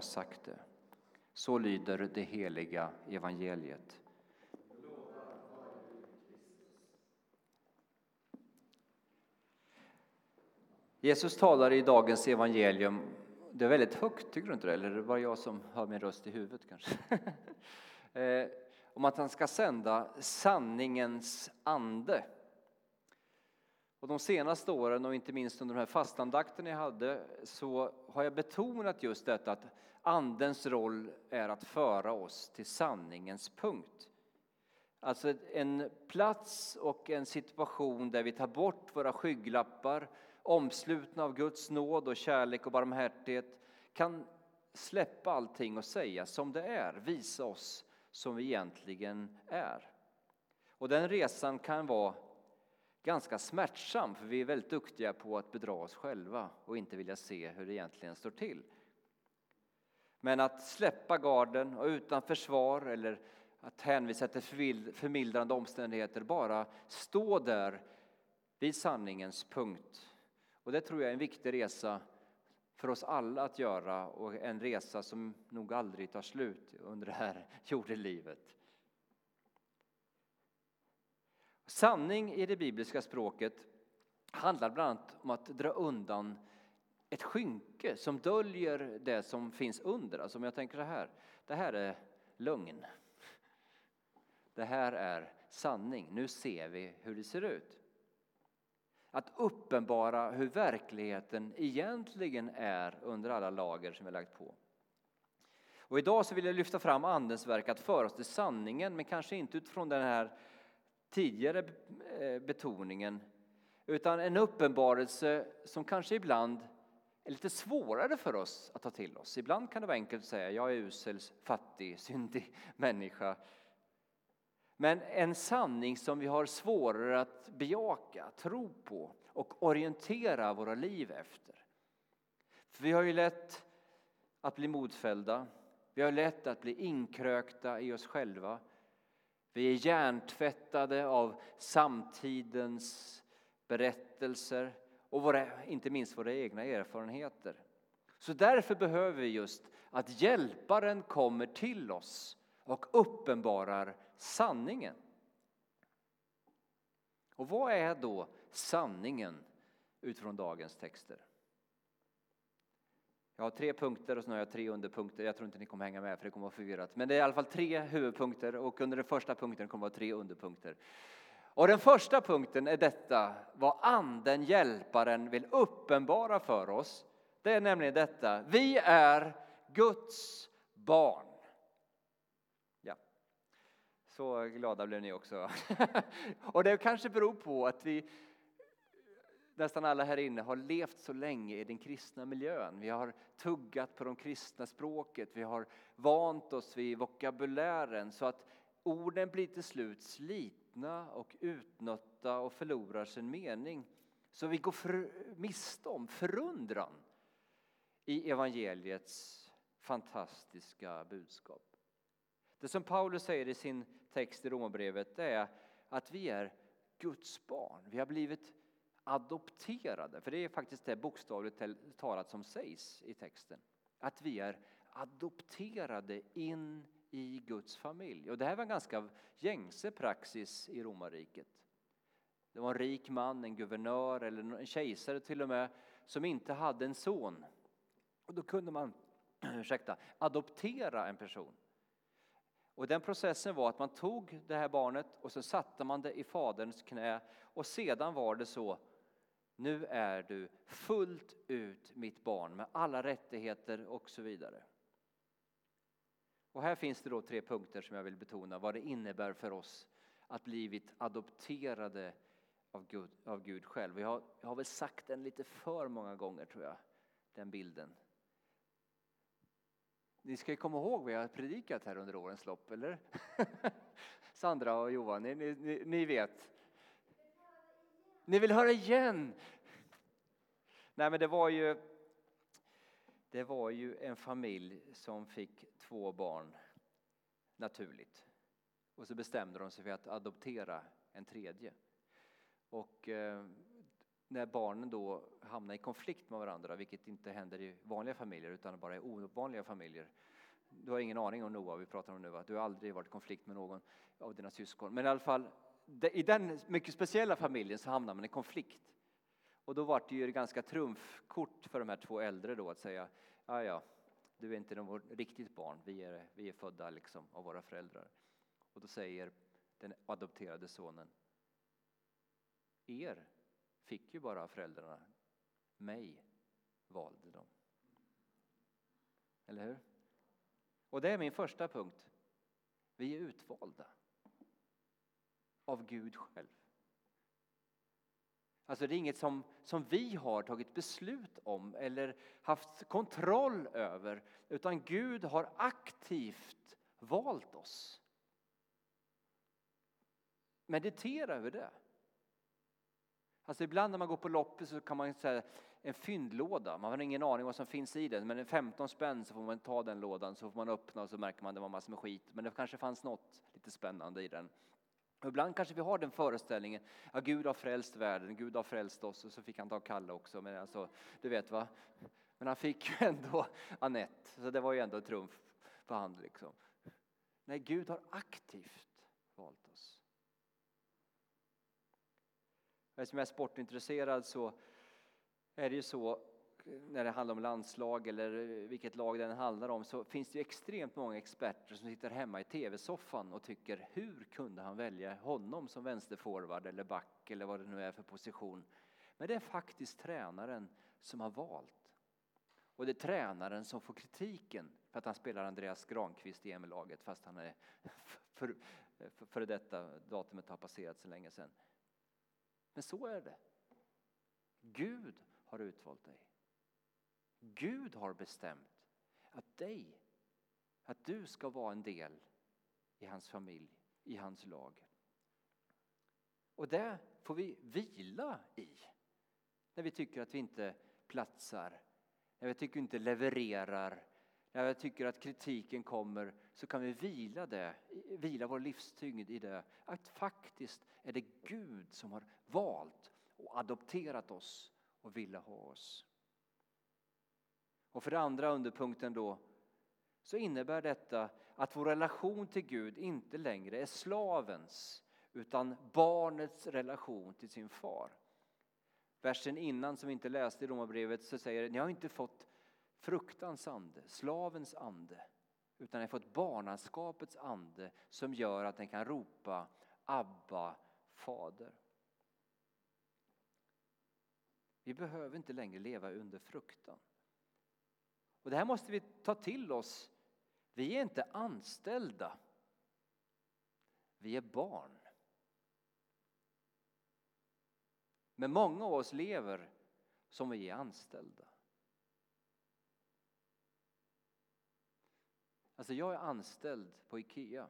har sagt det. Så lyder det heliga evangeliet. Jesus talar i dagens evangelium, det är väldigt högt, tycker du inte det? Eller det jag som hör min röst i huvudet kanske? Eh, om att han ska sända sanningens ande. Och de senaste åren, och inte minst under de här fastandakterna jag hade, så har jag betonat just detta att Andens roll är att föra oss till sanningens punkt. Alltså en plats och en situation där vi tar bort våra skygglappar, omslutna av Guds nåd och kärlek och barmhärtighet, kan släppa allting och säga som det är, visa oss som vi egentligen är. Och den resan kan vara ganska smärtsam, för vi är väldigt duktiga på att bedra oss själva och inte vilja se hur det egentligen står till. Men att släppa garden och utan försvar eller att hänvisa till förmildrande omständigheter, bara stå där vid sanningens punkt. Och det tror jag är en viktig resa för oss alla att göra och en resa som nog aldrig tar slut under det här jordelivet. Sanning i det bibliska språket handlar bland annat om att dra undan ett skynke som döljer det som finns under. Alltså om jag tänker så här, det här är lögn. Det här är sanning, nu ser vi hur det ser ut. Att uppenbara hur verkligheten egentligen är under alla lager som vi lagt på. Och idag så vill jag lyfta fram Andens verk att föra oss till sanningen, men kanske inte utifrån den här tidigare eh, betoningen, utan en uppenbarelse som kanske ibland är lite svårare för oss att ta till oss. Ibland kan det vara enkelt att säga jag är usel, fattig, syndig människa. Men en sanning som vi har svårare att bejaka, tro på och orientera våra liv efter. För vi har ju lätt att bli modfällda, vi har lätt att bli inkrökta i oss själva. Vi är hjärntvättade av samtidens berättelser och våra, inte minst våra egna erfarenheter. Så därför behöver vi just att Hjälparen kommer till oss och uppenbarar sanningen. Och vad är då sanningen utifrån dagens texter? Jag har tre punkter och sen har jag tre underpunkter. Jag tror inte ni kommer hänga med för det kommer vara förvirrat. Men det är i alla fall tre huvudpunkter och under den första punkten kommer det vara tre underpunkter. Och den första punkten är detta, vad anden, hjälparen, vill uppenbara för oss. Det är nämligen detta, vi är Guds barn. Ja, så glada blev ni också. och det kanske beror på att vi nästan alla här inne har levt så länge i den kristna miljön. Vi har tuggat på de kristna språket, vi har vant oss vid vokabulären så att orden blir till slut slitna och utnötta och förlorar sin mening. Så vi går för, miste om förundran i evangeliets fantastiska budskap. Det som Paulus säger i sin text i Romarbrevet är att vi är Guds barn. Vi har blivit adopterade, för det är faktiskt det bokstavligt talat som sägs i texten. Att vi är adopterade in i Guds familj. Och det här var en ganska gängse praxis i romarriket. Det var en rik man, en guvernör eller en kejsare till och med, som inte hade en son. Och då kunde man ursäkta, adoptera en person. Och den processen var att man tog det här barnet och så satte man det i faderns knä och sedan var det så nu är du fullt ut mitt barn med alla rättigheter och så vidare. Och här finns det då tre punkter som jag vill betona vad det innebär för oss att blivit adopterade av Gud, av Gud själv. Jag har, jag har väl sagt den lite för många gånger tror jag, den bilden. Ni ska ju komma ihåg vad jag har predikat här under årens lopp, eller? Sandra och Johan, ni, ni, ni vet. Ni vill höra igen? Nej, men det var ju det var ju en familj som fick två barn naturligt. Och så bestämde de sig för att adoptera en tredje. Och eh, när barnen då hamnar i konflikt med varandra, vilket inte händer i vanliga familjer utan bara i ovanliga familjer. Du har ingen aning om Noah, vi pratar om nu, att du har aldrig varit i konflikt med någon av dina syskon. Men i alla fall, i den mycket speciella familjen så hamnar man i konflikt. Och då var det ju ganska trumfkort för de här två äldre då att säga, ja ja, du är inte något riktigt barn, vi är, vi är födda liksom av våra föräldrar. Och då säger den adopterade sonen, er fick ju bara föräldrarna, mig valde de. Eller hur? Och det är min första punkt. Vi är utvalda av Gud själv. Alltså det är inget som, som vi har tagit beslut om eller haft kontroll över, utan Gud har aktivt valt oss. Meditera över det. Alltså ibland när man går på loppis så kan man säga en fyndlåda, man har ingen aning vad som finns i den, men en 15 spänn så får man ta den lådan så får man öppna och så märker man att det var massor med skit, men det kanske fanns något lite spännande i den. Ibland kanske vi har den föreställningen att Gud har frälst världen, Gud har frälst oss och så fick han ta Kalle också, men alltså, du vet va. Men han fick ju ändå Annette, så det var ju ändå trumf på hand liksom. Nej, Gud har aktivt valt oss. Eftersom jag är sportintresserad så är det ju så när det handlar om landslag eller vilket lag det handlar om så finns det ju extremt många experter som sitter hemma i tv-soffan och tycker hur kunde han välja honom som vänsterforward eller back eller vad det nu är för position. Men det är faktiskt tränaren som har valt. Och det är tränaren som får kritiken för att han spelar Andreas Granqvist i EM-laget fast han är för, för, för detta datumet har passerat så länge sedan. Men så är det. Gud har utvalt dig. Gud har bestämt att dig, att du ska vara en del i hans familj, i hans lag. Och det får vi vila i. När vi tycker att vi inte platsar, när vi tycker att vi inte levererar, när vi tycker att kritiken kommer så kan vi vila, det, vila vår livstyngd i det. Att faktiskt är det Gud som har valt och adopterat oss och ville ha oss. Och för det andra underpunkten då så innebär detta att vår relation till Gud inte längre är slavens utan barnets relation till sin far. Versen innan som vi inte läste i Romarbrevet så säger det, ni har inte fått fruktans ande, slavens ande, utan ni har fått barnaskapets ande som gör att den kan ropa Abba, Fader. Vi behöver inte längre leva under fruktan. Och det här måste vi ta till oss. Vi är inte anställda. Vi är barn. Men många av oss lever som vi är anställda. Alltså jag är anställd på Ikea.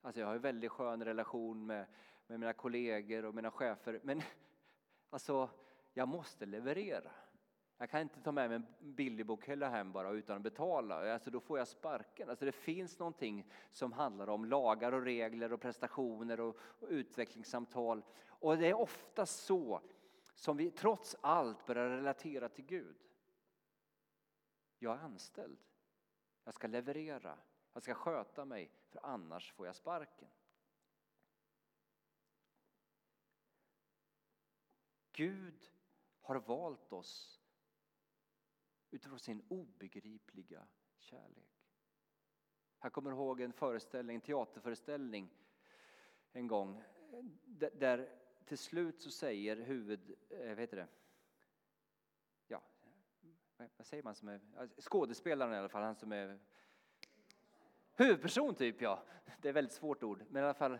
Alltså jag har en väldigt skön relation med, med mina kollegor och mina chefer. Men alltså, jag måste leverera. Jag kan inte ta med mig en billig bokhylla hem bara utan att betala. Alltså då får jag sparken. Alltså det finns någonting som handlar om lagar och regler och prestationer och, och utvecklingssamtal. Och det är ofta så som vi trots allt börjar relatera till Gud. Jag är anställd. Jag ska leverera. Jag ska sköta mig, för annars får jag sparken. Gud har valt oss utifrån sin obegripliga kärlek. Jag kommer ihåg en föreställning, en teaterföreställning en gång där till slut så säger huvud, eh, vad heter det, ja, vad säger man som är, skådespelaren i alla fall, han som är huvudperson typ ja, det är ett väldigt svårt ord, men i alla fall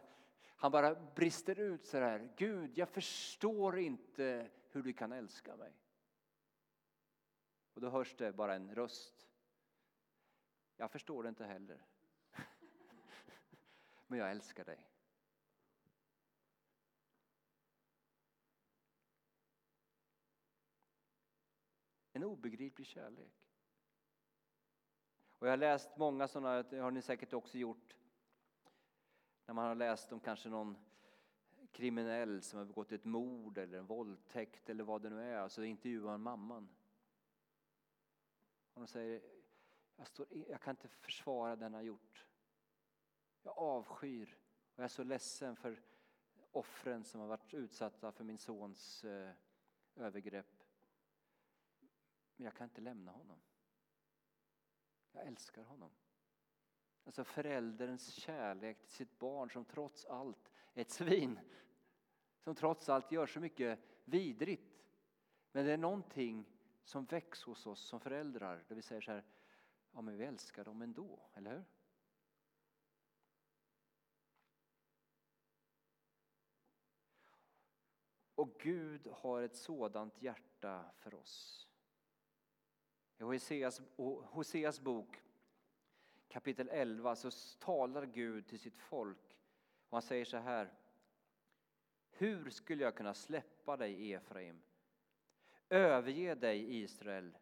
han bara brister ut så här, Gud jag förstår inte hur du kan älska mig. Och då hörs det bara en röst. Jag förstår det inte heller. Men jag älskar dig. En obegriplig kärlek. Och jag har läst många sådana, det har ni säkert också gjort, när man har läst om kanske någon kriminell som har begått ett mord eller en våldtäkt eller vad det nu är, så intervjuar man mamman. Och de säger, jag, står, jag kan inte försvara den har gjort. Jag avskyr och jag är så ledsen för offren som har varit utsatta för min sons eh, övergrepp. Men jag kan inte lämna honom. Jag älskar honom. Alltså förälderns kärlek till sitt barn som trots allt är ett svin. Som trots allt gör så mycket vidrigt. Men det är någonting som väcks hos oss som föräldrar. Där vi säger så här, ja men vi älskar dem ändå, eller hur? Och Gud har ett sådant hjärta för oss. I Hoseas, Hoseas bok kapitel 11 så talar Gud till sitt folk och han säger så här. Hur skulle jag kunna släppa dig Efraim? Överge dig Israel,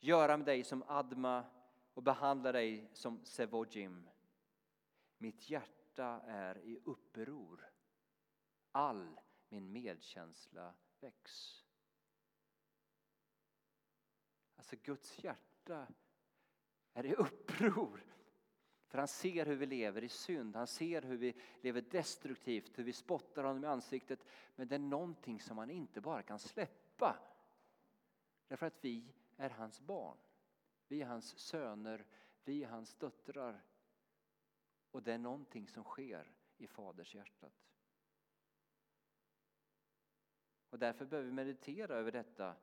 göra med dig som Adma och behandla dig som Sevojim. Mitt hjärta är i uppror. All min medkänsla väcks. Alltså Guds hjärta är i uppror. För han ser hur vi lever i synd, han ser hur vi lever destruktivt, hur vi spottar honom i ansiktet. Men det är någonting som han inte bara kan släppa. Därför att vi är hans barn. Vi är hans söner, vi är hans döttrar. Och det är någonting som sker i faders hjärtat. Och därför behöver vi meditera över detta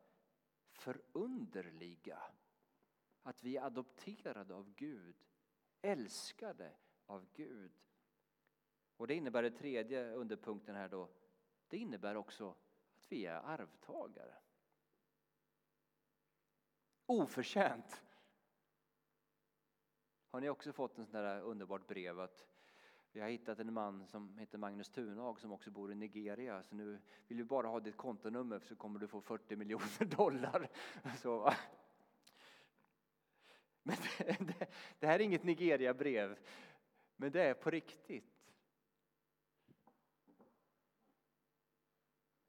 förunderliga. Att vi är adopterade av Gud, älskade av Gud. Och det innebär det tredje underpunkten här då. Det innebär också att vi är arvtagare. Oförtjänt. Har ni också fått en sån där underbart brev att vi har hittat en man som heter Magnus Tunhag som också bor i Nigeria. Så nu vill vi bara ha ditt kontonummer så kommer du få 40 miljoner dollar. Så, men det, det, det här är inget Nigeria-brev, men det är på riktigt.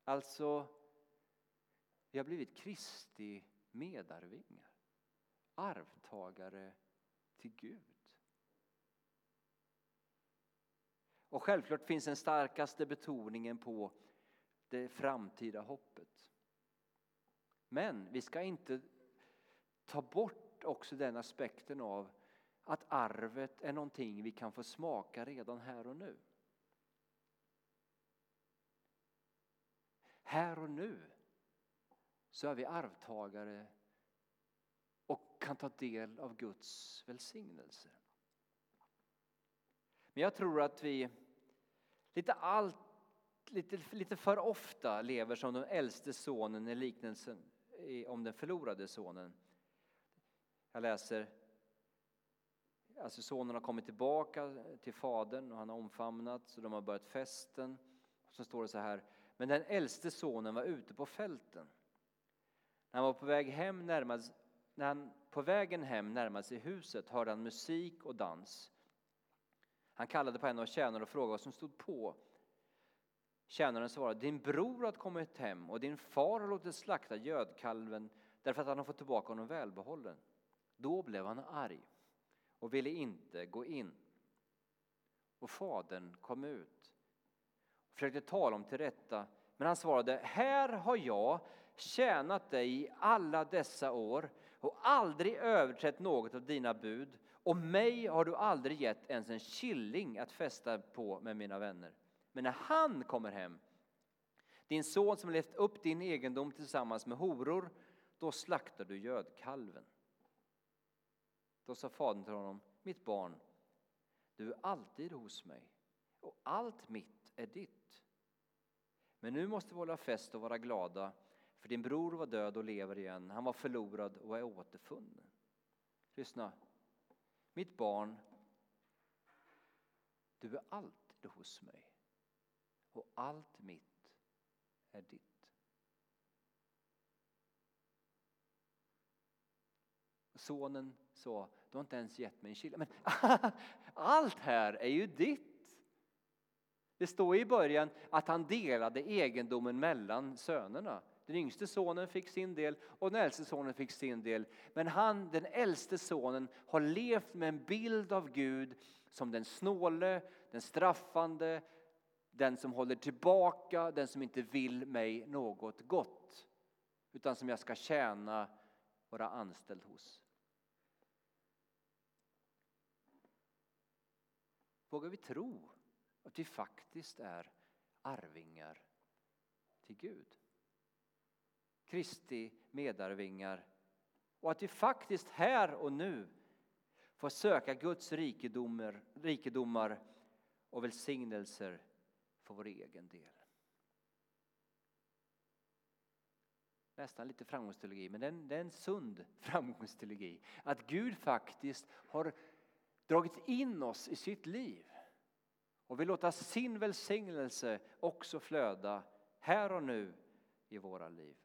Alltså, vi har blivit Kristi medarvingar, arvtagare till Gud. Och självklart finns den starkaste betoningen på det framtida hoppet. Men vi ska inte ta bort också den aspekten av att arvet är någonting vi kan få smaka redan här och nu. Här och nu så är vi arvtagare och kan ta del av Guds välsignelse. Men jag tror att vi lite, allt, lite, lite för ofta lever som den äldste sonen i liknelsen om den förlorade sonen. Jag läser, alltså sonen har kommit tillbaka till fadern och han har omfamnats och de har börjat festen. Och så står det så här, men den äldste sonen var ute på fälten. När han var på väg hem närmade, när han på vägen hem närmade sig huset hörde han musik och dans. Han kallade på en av tjänarna och frågade vad som stod på. Tjänaren svarade, din bror har kommit hem och din far har låtit slakta gödkalven därför att han har fått tillbaka honom välbehållen. Då blev han arg och ville inte gå in. Och fadern kom ut och försökte tala om till rätta, men han svarade, här har jag tjänat dig i alla dessa år och aldrig överträtt något av dina bud och mig har du aldrig gett ens en killing att fästa på med mina vänner. Men när han kommer hem, din son som levt upp din egendom tillsammans med horor, då slaktar du gödkalven. Då sa fadern till honom, mitt barn, du är alltid hos mig och allt mitt är ditt. Men nu måste vi hålla fest och vara glada, för din bror var död och lever igen, han var förlorad och är återfunnen. Lyssna, mitt barn, du är alltid hos mig och allt mitt är ditt. Sonen sa, du har inte ens gett mig en kille. Men allt här är ju ditt. Det står i början att han delade egendomen mellan sönerna. Den yngste sonen fick sin del och den äldste sonen fick sin del. Men han, den äldste sonen, har levt med en bild av Gud som den snåle, den straffande, den som håller tillbaka, den som inte vill mig något gott. Utan som jag ska tjäna, vara anställd hos. Vågar vi tro att vi faktiskt är arvingar till Gud? Kristi medarvingar och att vi faktiskt här och nu får söka Guds rikedomar, rikedomar och välsignelser för vår egen del. Nästan lite framgångsteologi, men det är, en, det är en sund framgångsteologi. Att Gud faktiskt har dragit in oss i sitt liv och vill låta sin välsignelse också flöda här och nu i våra liv.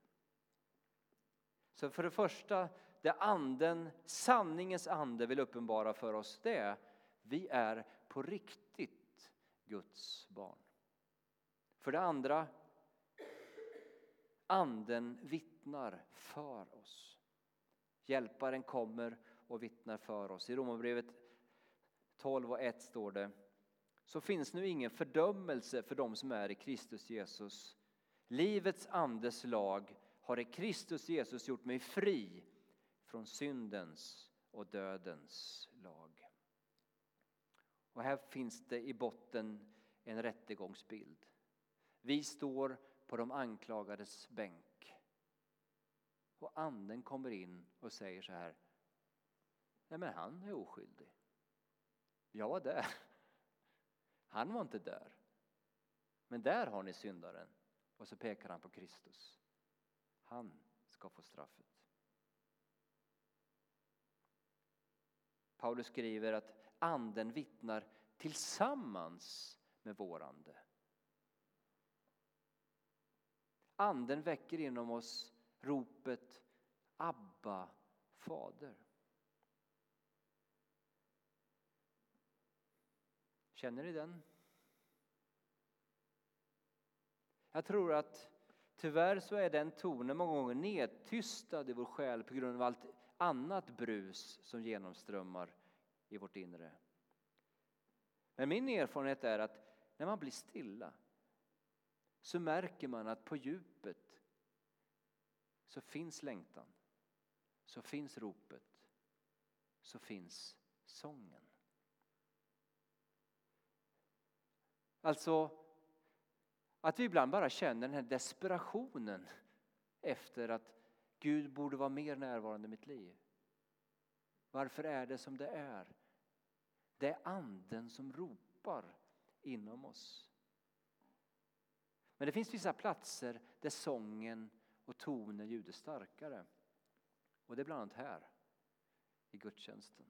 Så för det första, det anden, sanningens ande vill uppenbara för oss det är vi är på riktigt Guds barn. För det andra, anden vittnar för oss. Hjälparen kommer och vittnar för oss. I Romarbrevet 12 och 1 står det så finns nu ingen fördömelse för dem som är i Kristus Jesus. Livets andes lag har i Kristus Jesus gjort mig fri från syndens och dödens lag. Och här finns det i botten en rättegångsbild. Vi står på de anklagades bänk. Och anden kommer in och säger så här. Nej men han är oskyldig. Jag var där. Han var inte där. Men där har ni syndaren. Och så pekar han på Kristus. Han ska få straffet. Paulus skriver att anden vittnar tillsammans med vår ande. Anden väcker inom oss ropet Abba, Fader. Känner ni den? Jag tror att tyvärr så är den tonen många gånger nedtystad i vår själ på grund av allt annat brus som genomströmmar i vårt inre. Men min erfarenhet är att när man blir stilla så märker man att på djupet så finns längtan, så finns ropet, så finns sången. Alltså att vi ibland bara känner den här desperationen efter att Gud borde vara mer närvarande i mitt liv. Varför är det som det är? Det är anden som ropar inom oss. Men det finns vissa platser där sången och tonen ljuder starkare. Och det är bland annat här, i gudstjänsten.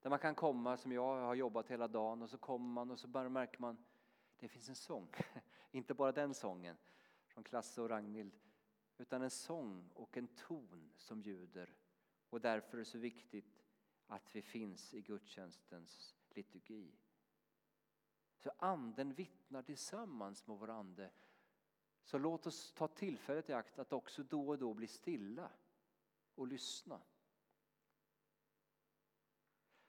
Där man kan komma, som jag har jobbat hela dagen, och så kommer man och så bara märker man det finns en sång. Inte bara den sången från Klasse och Ragnhild, utan en sång och en ton som ljuder. Och därför är det så viktigt att vi finns i gudstjänstens liturgi. Så anden vittnar tillsammans med vår ande. Så låt oss ta tillfället i akt att också då och då bli stilla och lyssna.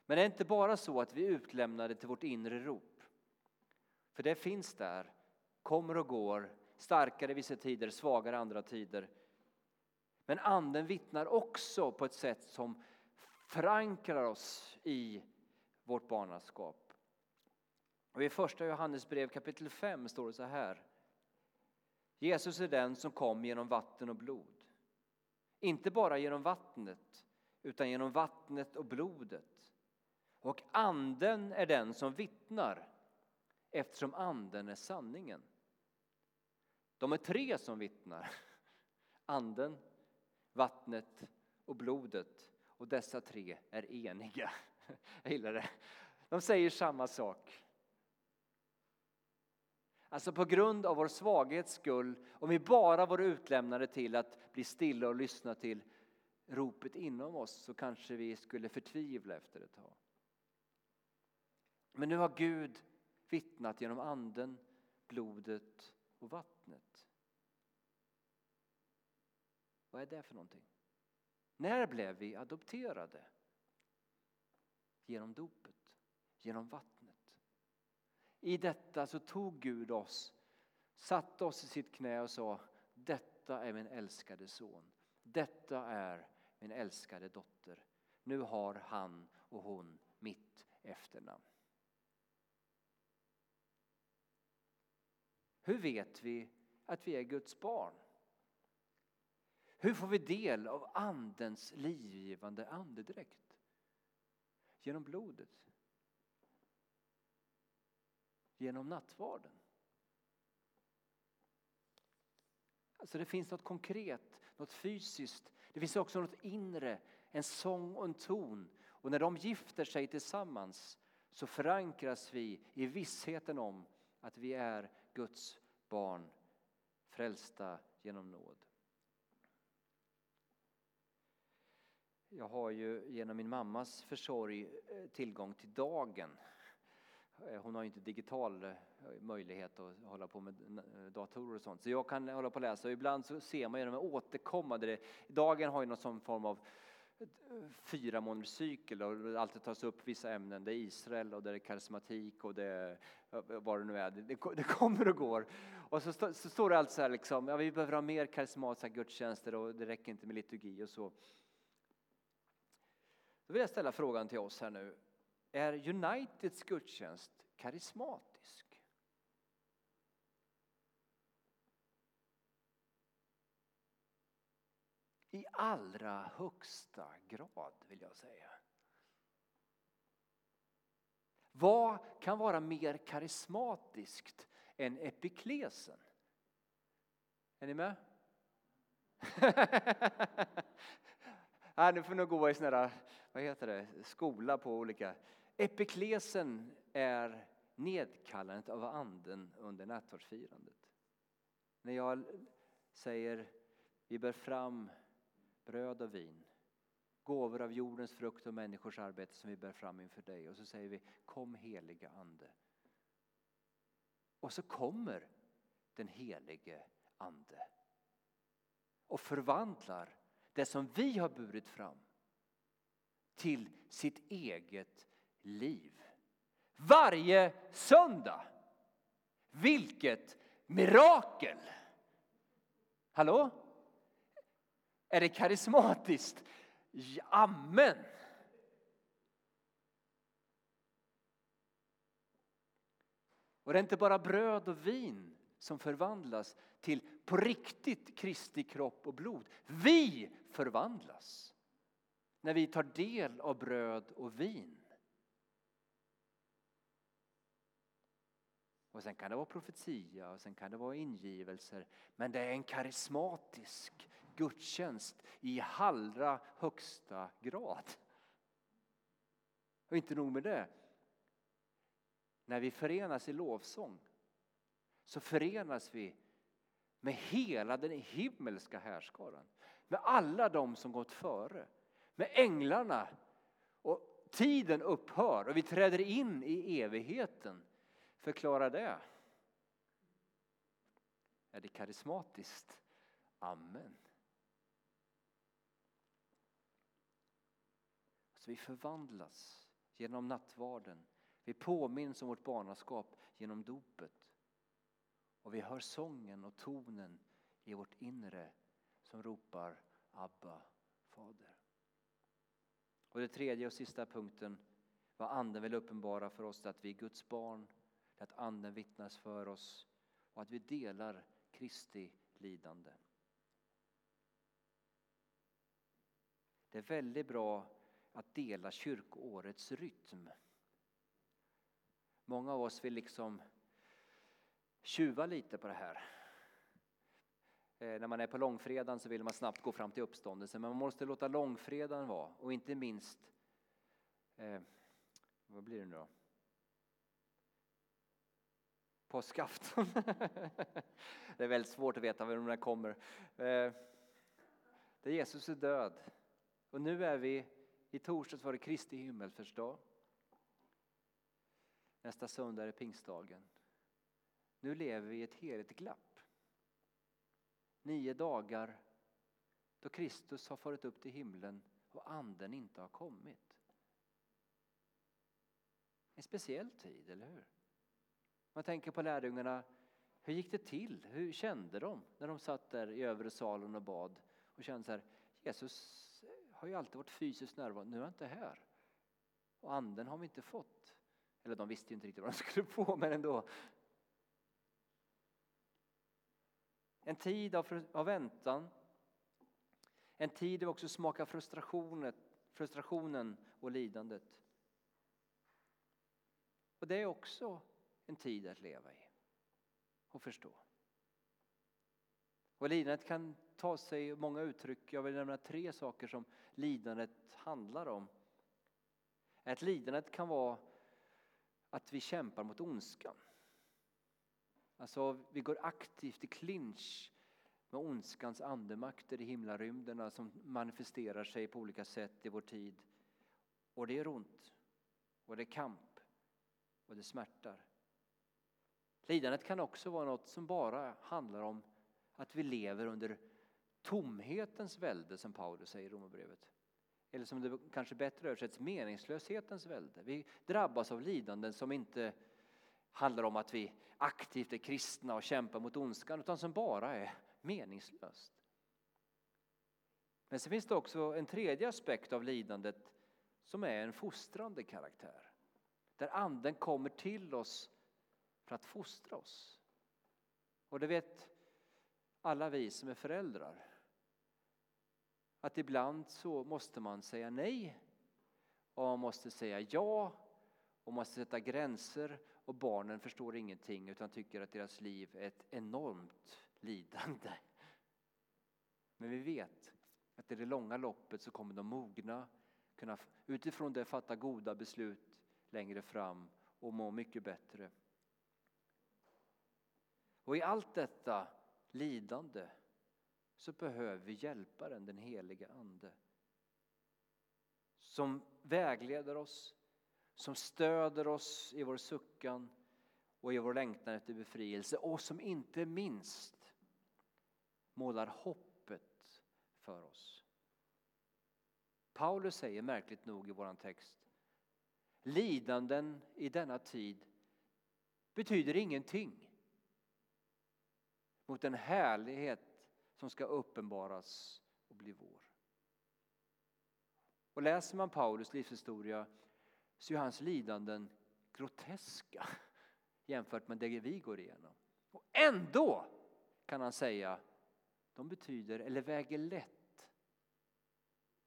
Men det är inte bara så att vi är utlämnade till vårt inre rop. För det finns där, kommer och går, starkare vissa tider, svagare andra tider. Men anden vittnar också på ett sätt som förankrar oss i vårt barnaskap. Och I första Johannesbrev kapitel 5 står det så här. Jesus är den som kom genom vatten och blod. Inte bara genom vattnet, utan genom vattnet och blodet. Och anden är den som vittnar, eftersom anden är sanningen. De är tre som vittnar. Anden, vattnet och blodet. Och dessa tre är eniga. Jag gillar det. De säger samma sak. Alltså på grund av vår svaghets skull, om vi bara vore utlämnade till att bli stilla och lyssna till ropet inom oss så kanske vi skulle förtvivla efter ett tag. Men nu har Gud vittnat genom anden, blodet och vattnet. Vad är det för någonting? När blev vi adopterade? Genom dopet, genom vattnet. I detta så tog Gud oss, satte oss i sitt knä och sa detta är min älskade son. Detta är min älskade dotter. Nu har han och hon mitt efternamn. Hur vet vi att vi är Guds barn? Hur får vi del av Andens livgivande andedräkt? Genom blodet. Genom nattvarden. Alltså det finns något konkret, något fysiskt. Det finns också något inre, en sång och en ton. Och när de gifter sig tillsammans så förankras vi i vissheten om att vi är Guds barn, frälsta genom nåd. Jag har ju genom min mammas försorg eh, tillgång till dagen. Eh, hon har ju inte digital eh, möjlighet att hålla på med datorer och sånt. Så jag kan hålla på och läsa och ibland så ser man ju de återkommande. Dagen har ju någon form av fyra månaders cykel och det alltid tas upp vissa ämnen. Det är Israel och det är karismatik och det är vad det nu är. Det, det kommer och går. Och så, så, så står det alltså här liksom, ja, vi behöver ha mer karismatiska gudstjänster och det räcker inte med liturgi och så. Då vill jag ställa frågan till oss här nu. Är Uniteds gudstjänst karismatisk? I allra högsta grad vill jag säga. Vad kan vara mer karismatiskt än epiklesen? Är ni med? Nej, nu får ni gå i sån här, vad heter det, skola på olika... Epiklesen är nedkallandet av anden under nattvardsfirandet. När jag säger vi bär fram bröd och vin, gåvor av jordens frukt och människors arbete som vi bär fram inför dig. Och så säger vi kom heliga ande. Och så kommer den helige ande och förvandlar det som vi har burit fram till sitt eget liv. Varje söndag. Vilket mirakel! Hallå? Är det karismatiskt? Amen! Och det är inte bara bröd och vin som förvandlas till på riktigt Kristi kropp och blod. Vi förvandlas när vi tar del av bröd och vin. Och sen kan det vara profetia och sen kan det vara ingivelser. Men det är en karismatisk gudstjänst i allra högsta grad. Och inte nog med det. När vi förenas i lovsång så förenas vi med hela den himmelska härskaran. Med alla de som gått före. Med änglarna. Och tiden upphör och vi träder in i evigheten. Förklara det. Är det karismatiskt? Amen. Så vi förvandlas genom nattvarden. Vi påminns om vårt barnaskap genom dopet. Och vi hör sången och tonen i vårt inre som ropar Abba, Fader. Och den tredje och sista punkten, vad Anden vill uppenbara för oss, är att vi är Guds barn, att Anden vittnas för oss och att vi delar Kristi lidande. Det är väldigt bra att dela kyrkoårets rytm. Många av oss vill liksom tjuva lite på det här. Eh, när man är på långfredagen så vill man snabbt gå fram till uppståndelsen men man måste låta långfredagen vara och inte minst, eh, vad blir det nu då? Påskafton. det är väldigt svårt att veta var den kommer. Eh, där Jesus är död. Och nu är vi, i torsdags var det Kristi himmelsfärdsdag. Nästa söndag är det pingstdagen. Nu lever vi i ett heligt glapp. Nio dagar då Kristus har farit upp till himlen och anden inte har kommit. En speciell tid, eller hur? Man tänker på lärjungarna, hur gick det till? Hur kände de när de satt där i övre salen och bad och kände så här, Jesus har ju alltid varit fysiskt närvarande, nu är jag inte här. Och anden har vi inte fått. Eller de visste ju inte riktigt vad de skulle få, men ändå. En tid av, av väntan. En tid där vi också smakar frustrationen, frustrationen och lidandet. Och det är också en tid att leva i och förstå. Och lidandet kan ta sig många uttryck. Jag vill nämna tre saker som lidandet handlar om. Ett lidandet kan vara att vi kämpar mot ondskan. Alltså, vi går aktivt i clinch med ondskans andemakter i himlarymderna som manifesterar sig på olika sätt i vår tid. Och det är ont, och det är kamp, och det smärtar. Lidandet kan också vara något som bara handlar om att vi lever under tomhetens välde, som Paulus säger i Romarbrevet. Eller som det kanske bättre översätts, meningslöshetens välde. Vi drabbas av lidanden som inte handlar om att vi aktivt är kristna och kämpar mot ondskan, utan som bara är meningslöst. Men så finns det också en tredje aspekt av lidandet som är en fostrande karaktär. Där anden kommer till oss för att fostra oss. Och det vet alla vi som är föräldrar. Att ibland så måste man säga nej och man måste säga ja och man måste sätta gränser och barnen förstår ingenting utan tycker att deras liv är ett enormt lidande. Men vi vet att i det långa loppet så kommer de mogna, kunna utifrån det fatta goda beslut längre fram och må mycket bättre. Och i allt detta lidande så behöver vi hjälparen, den heliga Ande. Som vägleder oss, som stöder oss i vår suckan och i vår längtan efter befrielse och som inte minst målar hoppet för oss. Paulus säger märkligt nog i vår text lidanden i denna tid betyder ingenting mot den härlighet som ska uppenbaras och bli vår. Och läser man Paulus livshistoria så är hans lidanden groteska jämfört med det vi går igenom. Och ändå kan han säga de betyder, eller väger lätt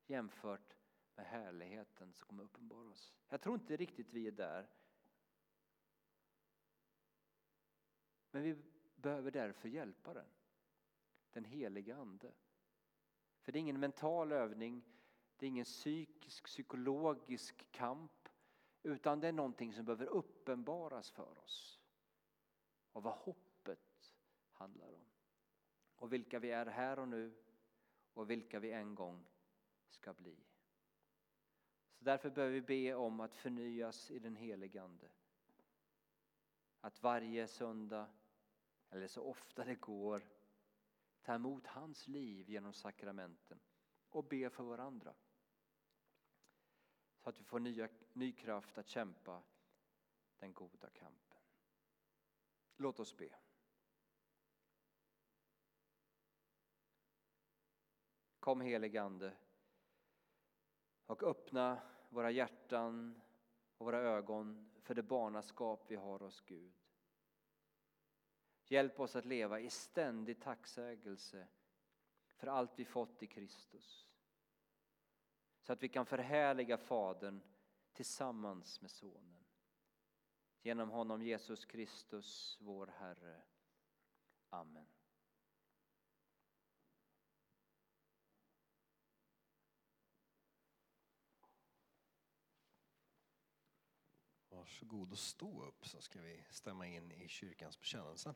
jämfört med härligheten som kommer uppenbaras. Jag tror inte riktigt vi är där. Men vi behöver därför hjälparen, den helige Ande. För det är ingen mental övning, det är ingen psykisk, psykologisk kamp utan det är någonting som behöver uppenbaras för oss. Och vad hoppet handlar om. Och vilka vi är här och nu och vilka vi en gång ska bli. Så därför behöver vi be om att förnyas i den helige Ande. Att varje söndag eller så ofta det går, ta emot hans liv genom sakramenten och be för varandra. Så att vi får nya, ny kraft att kämpa den goda kampen. Låt oss be. Kom heligande och öppna våra hjärtan och våra ögon för det barnaskap vi har hos Gud. Hjälp oss att leva i ständig tacksägelse för allt vi fått i Kristus. Så att vi kan förhärliga Fadern tillsammans med Sonen. Genom honom Jesus Kristus, vår Herre. Amen. Varsågod och stå upp så ska vi stämma in i kyrkans bekännelse.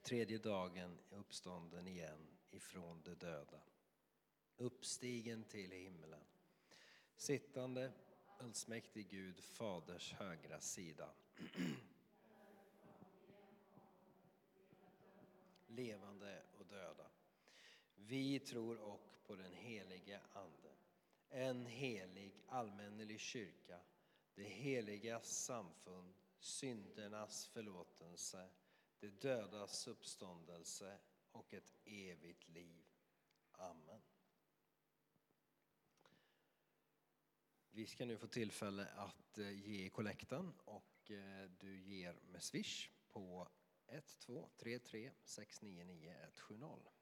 På tredje dagen uppstånden igen ifrån de döda, uppstigen till himlen sittande allsmäktig Gud, Faders högra sida. Levande och döda. Vi tror och på den helige Ande, en helig allmännelig kyrka, det heliga samfund, syndernas förlåtelse, det dödas uppståndelse och ett evigt liv. Amen. Vi ska nu få tillfälle att eh, ge ge kollekten och eh, du ger med Swish på 1233 699 170.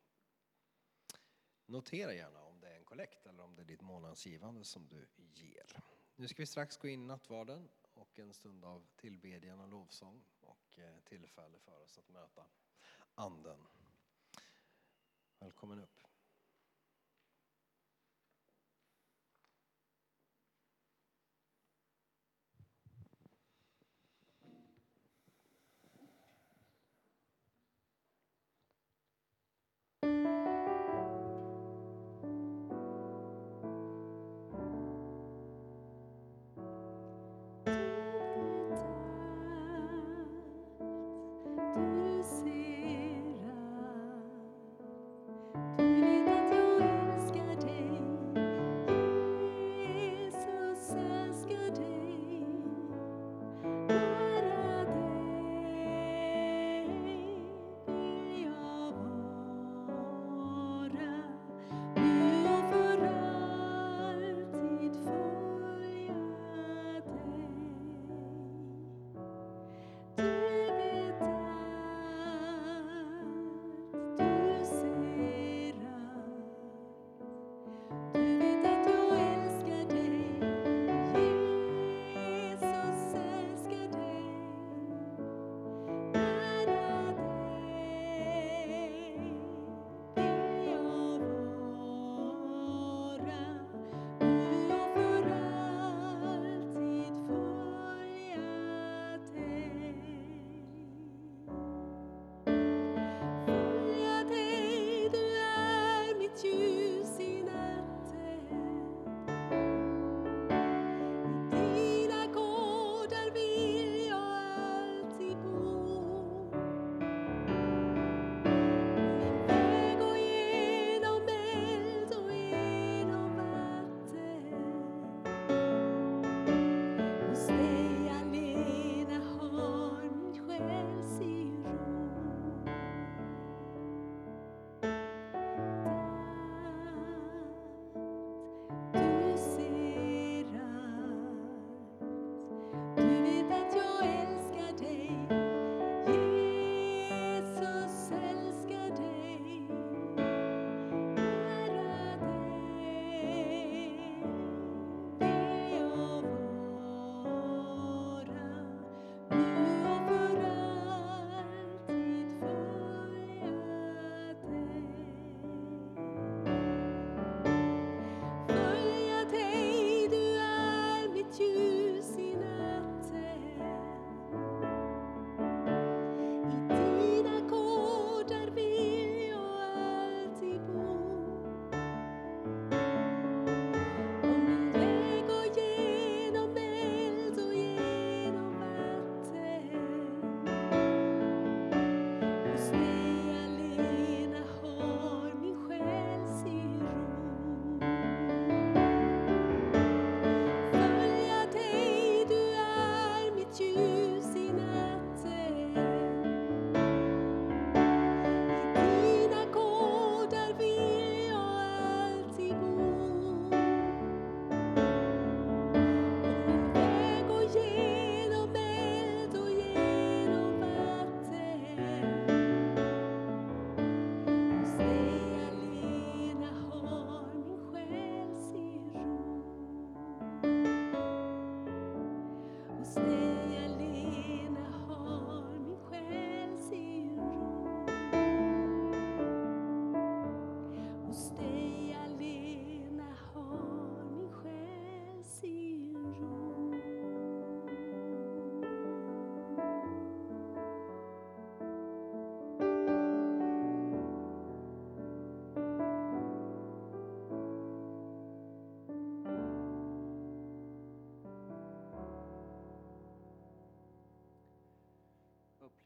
Notera gärna om det är en kollekt eller om det är ditt månadsgivande som du ger. Nu ska vi strax gå in i nattvarden och en stund av tillbedjan och lovsång och eh, tillfälle för oss att möta Anden. Välkommen upp.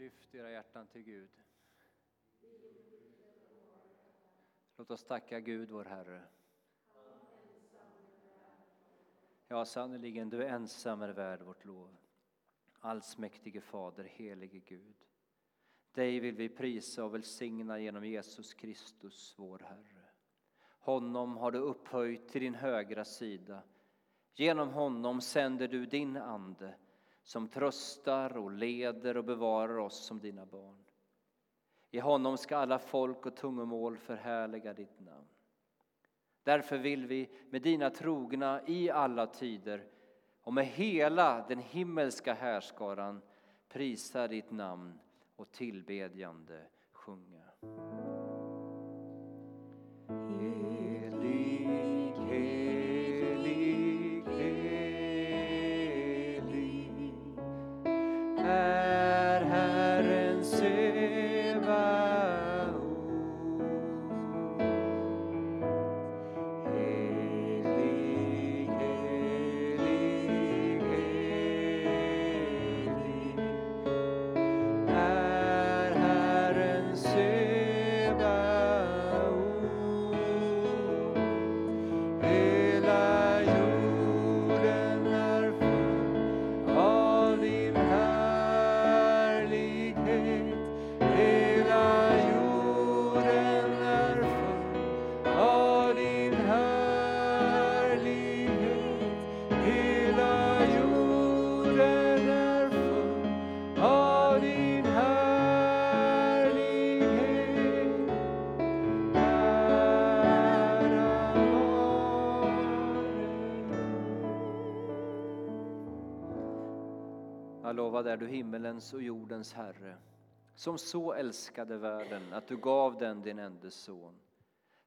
Lyft era hjärtan till Gud. Låt oss tacka Gud, vår Herre. Ja, sannerligen, du är ensam är värd vårt lov. Allsmäktige Fader, helige Gud. Dig vill vi prisa och välsigna genom Jesus Kristus, vår Herre. Honom har du upphöjt till din högra sida. Genom honom sänder du din Ande som tröstar och leder och bevarar oss som dina barn. I honom ska alla folk och tungomål förhärliga ditt namn. Därför vill vi med dina trogna i alla tider och med hela den himmelska härskaran prisa ditt namn och tillbedjande sjunga. Himmelens och jordens Herre, som så älskade världen att du gav den din enda son,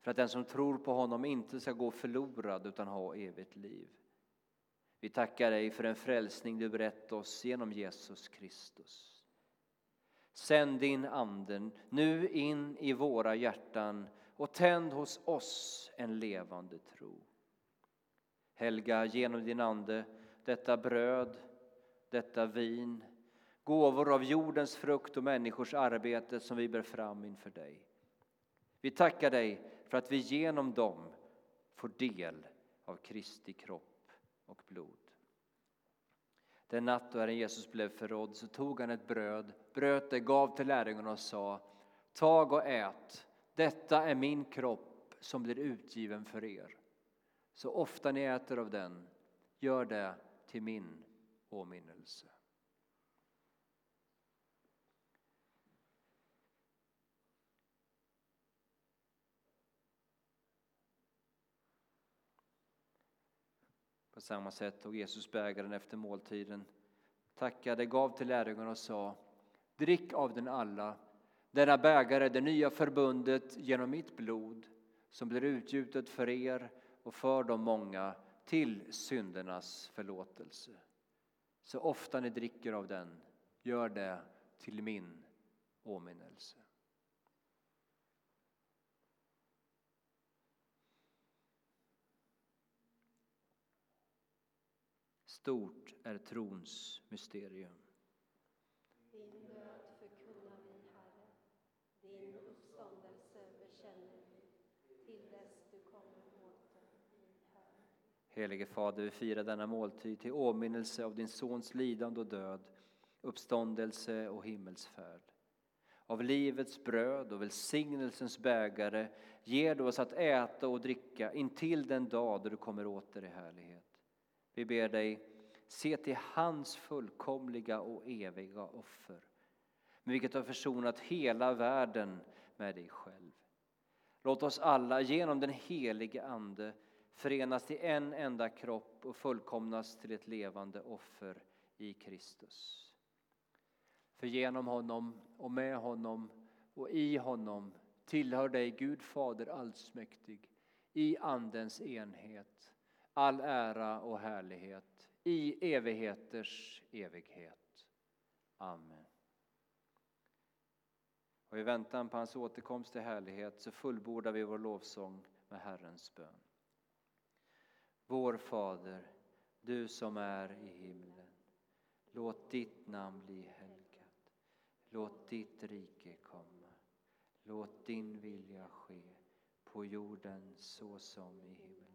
för att den som tror på honom inte ska gå förlorad utan ha evigt liv. Vi tackar dig för den frälsning du berett oss genom Jesus Kristus. Sänd din Ande nu in i våra hjärtan och tänd hos oss en levande tro. Helga genom din Ande detta bröd, detta vin, gåvor av jordens frukt och människors arbete som vi bär fram inför dig. Vi tackar dig för att vi genom dem får del av Kristi kropp och blod. Den natt då Herren Jesus blev förrådd så tog han ett bröd, bröt det, gav till lärjungarna och sa Tag och ät, detta är min kropp som blir utgiven för er. Så ofta ni äter av den, gör det till min åminnelse. På samma sätt tog Jesus bägaren efter måltiden, tackade, gav till lärjungarna och sa Drick av den alla, denna bägare, det nya förbundet genom mitt blod som blir utgjutet för er och för de många till syndernas förlåtelse. Så ofta ni dricker av den, gör det till min åminnelse. Stort är trons mysterium. Din död förkunnar vi, Herre. Din uppståndelse bekänner vi till dess du kommer åter i Herren. Helige Fader, vi firar denna måltid till åminnelse av din Sons lidande och död, uppståndelse och himmelsfärd. Av livets bröd och välsignelsens bägare ger du oss att äta och dricka intill den dag då du kommer åter i härlighet. Vi ber dig, se till hans fullkomliga och eviga offer med vilket du har försonat hela världen med dig själv. Låt oss alla genom den helige Ande förenas till en enda kropp och fullkomnas till ett levande offer i Kristus. För genom honom och med honom och i honom tillhör dig Gud Fader allsmäktig i Andens enhet all ära och härlighet i evigheters evighet. Amen. Och i väntan på hans återkomst till härlighet så fullbordar vi vår lovsång med Herrens bön. Vår Fader, du som är i himlen. Låt ditt namn bli helgat. Låt ditt rike komma. Låt din vilja ske på jorden så som i himlen.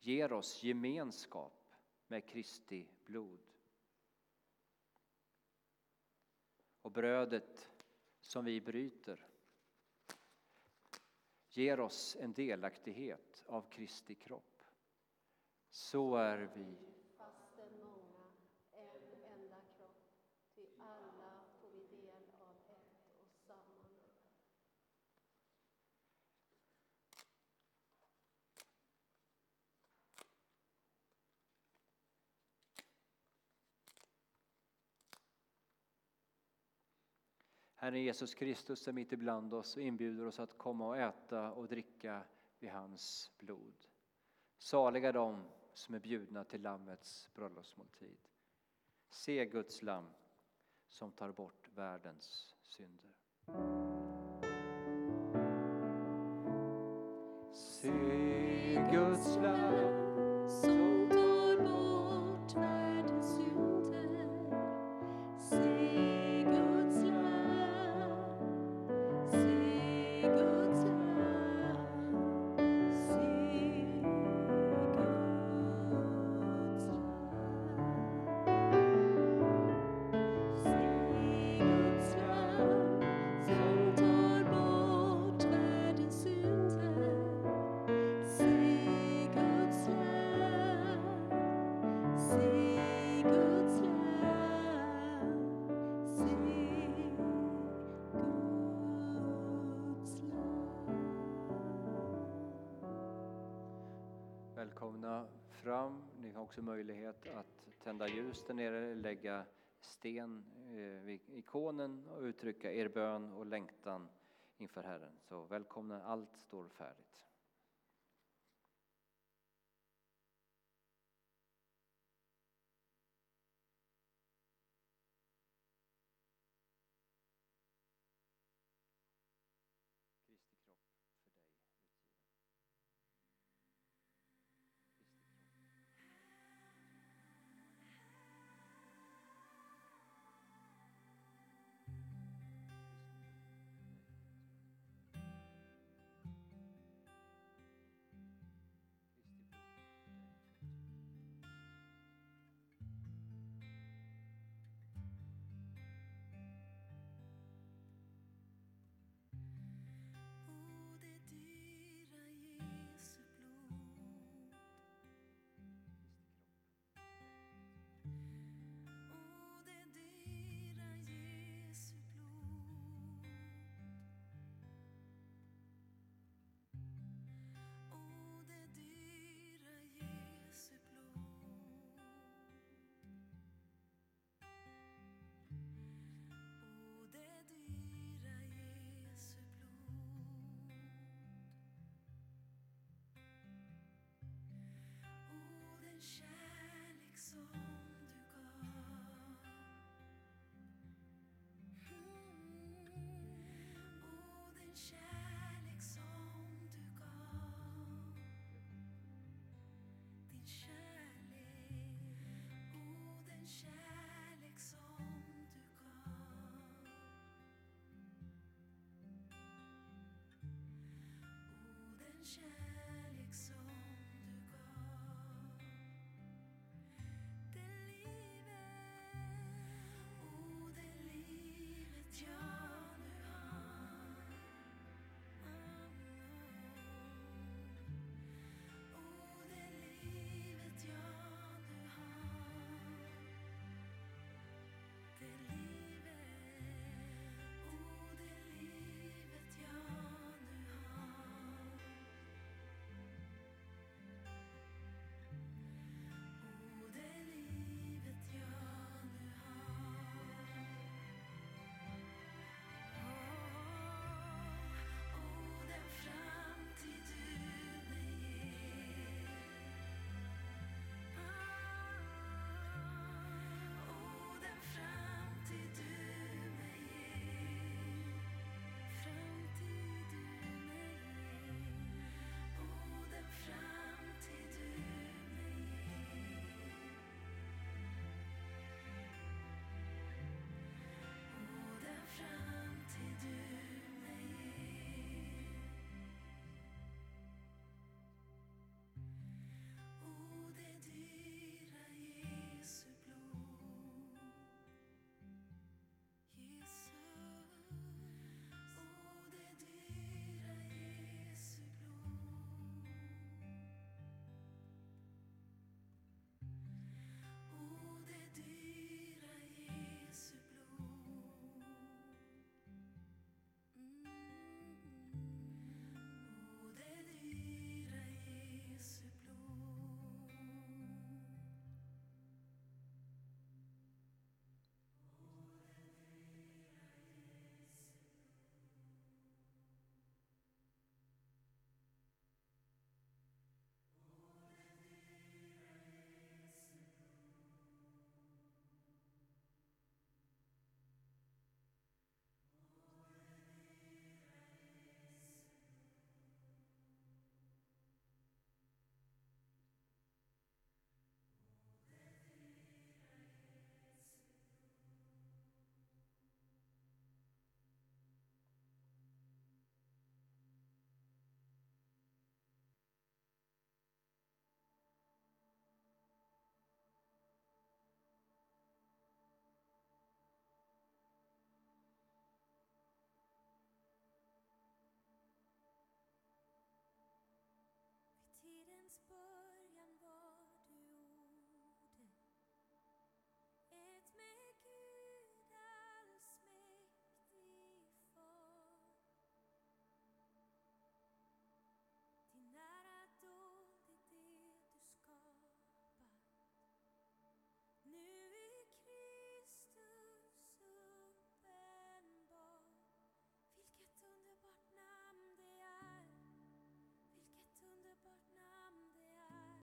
ger oss gemenskap med Kristi blod. Och brödet som vi bryter ger oss en delaktighet av Kristi kropp. Så är vi fastän många, en enda kropp, ty alla får vi del av ett och samma namn. Herren Jesus Kristus är mitt ibland oss och inbjuder oss att komma och äta och dricka vid hans blod. Saliga de som är bjudna till Lammets bröllopsmåltid. Se Guds lamm som tar bort världens synder. Se Guds lamm Välkomna fram. Ni har också möjlighet att tända ljus där nere, lägga sten eh, vid ikonen och uttrycka er bön och längtan inför Herren. Så välkomna, allt står färdigt.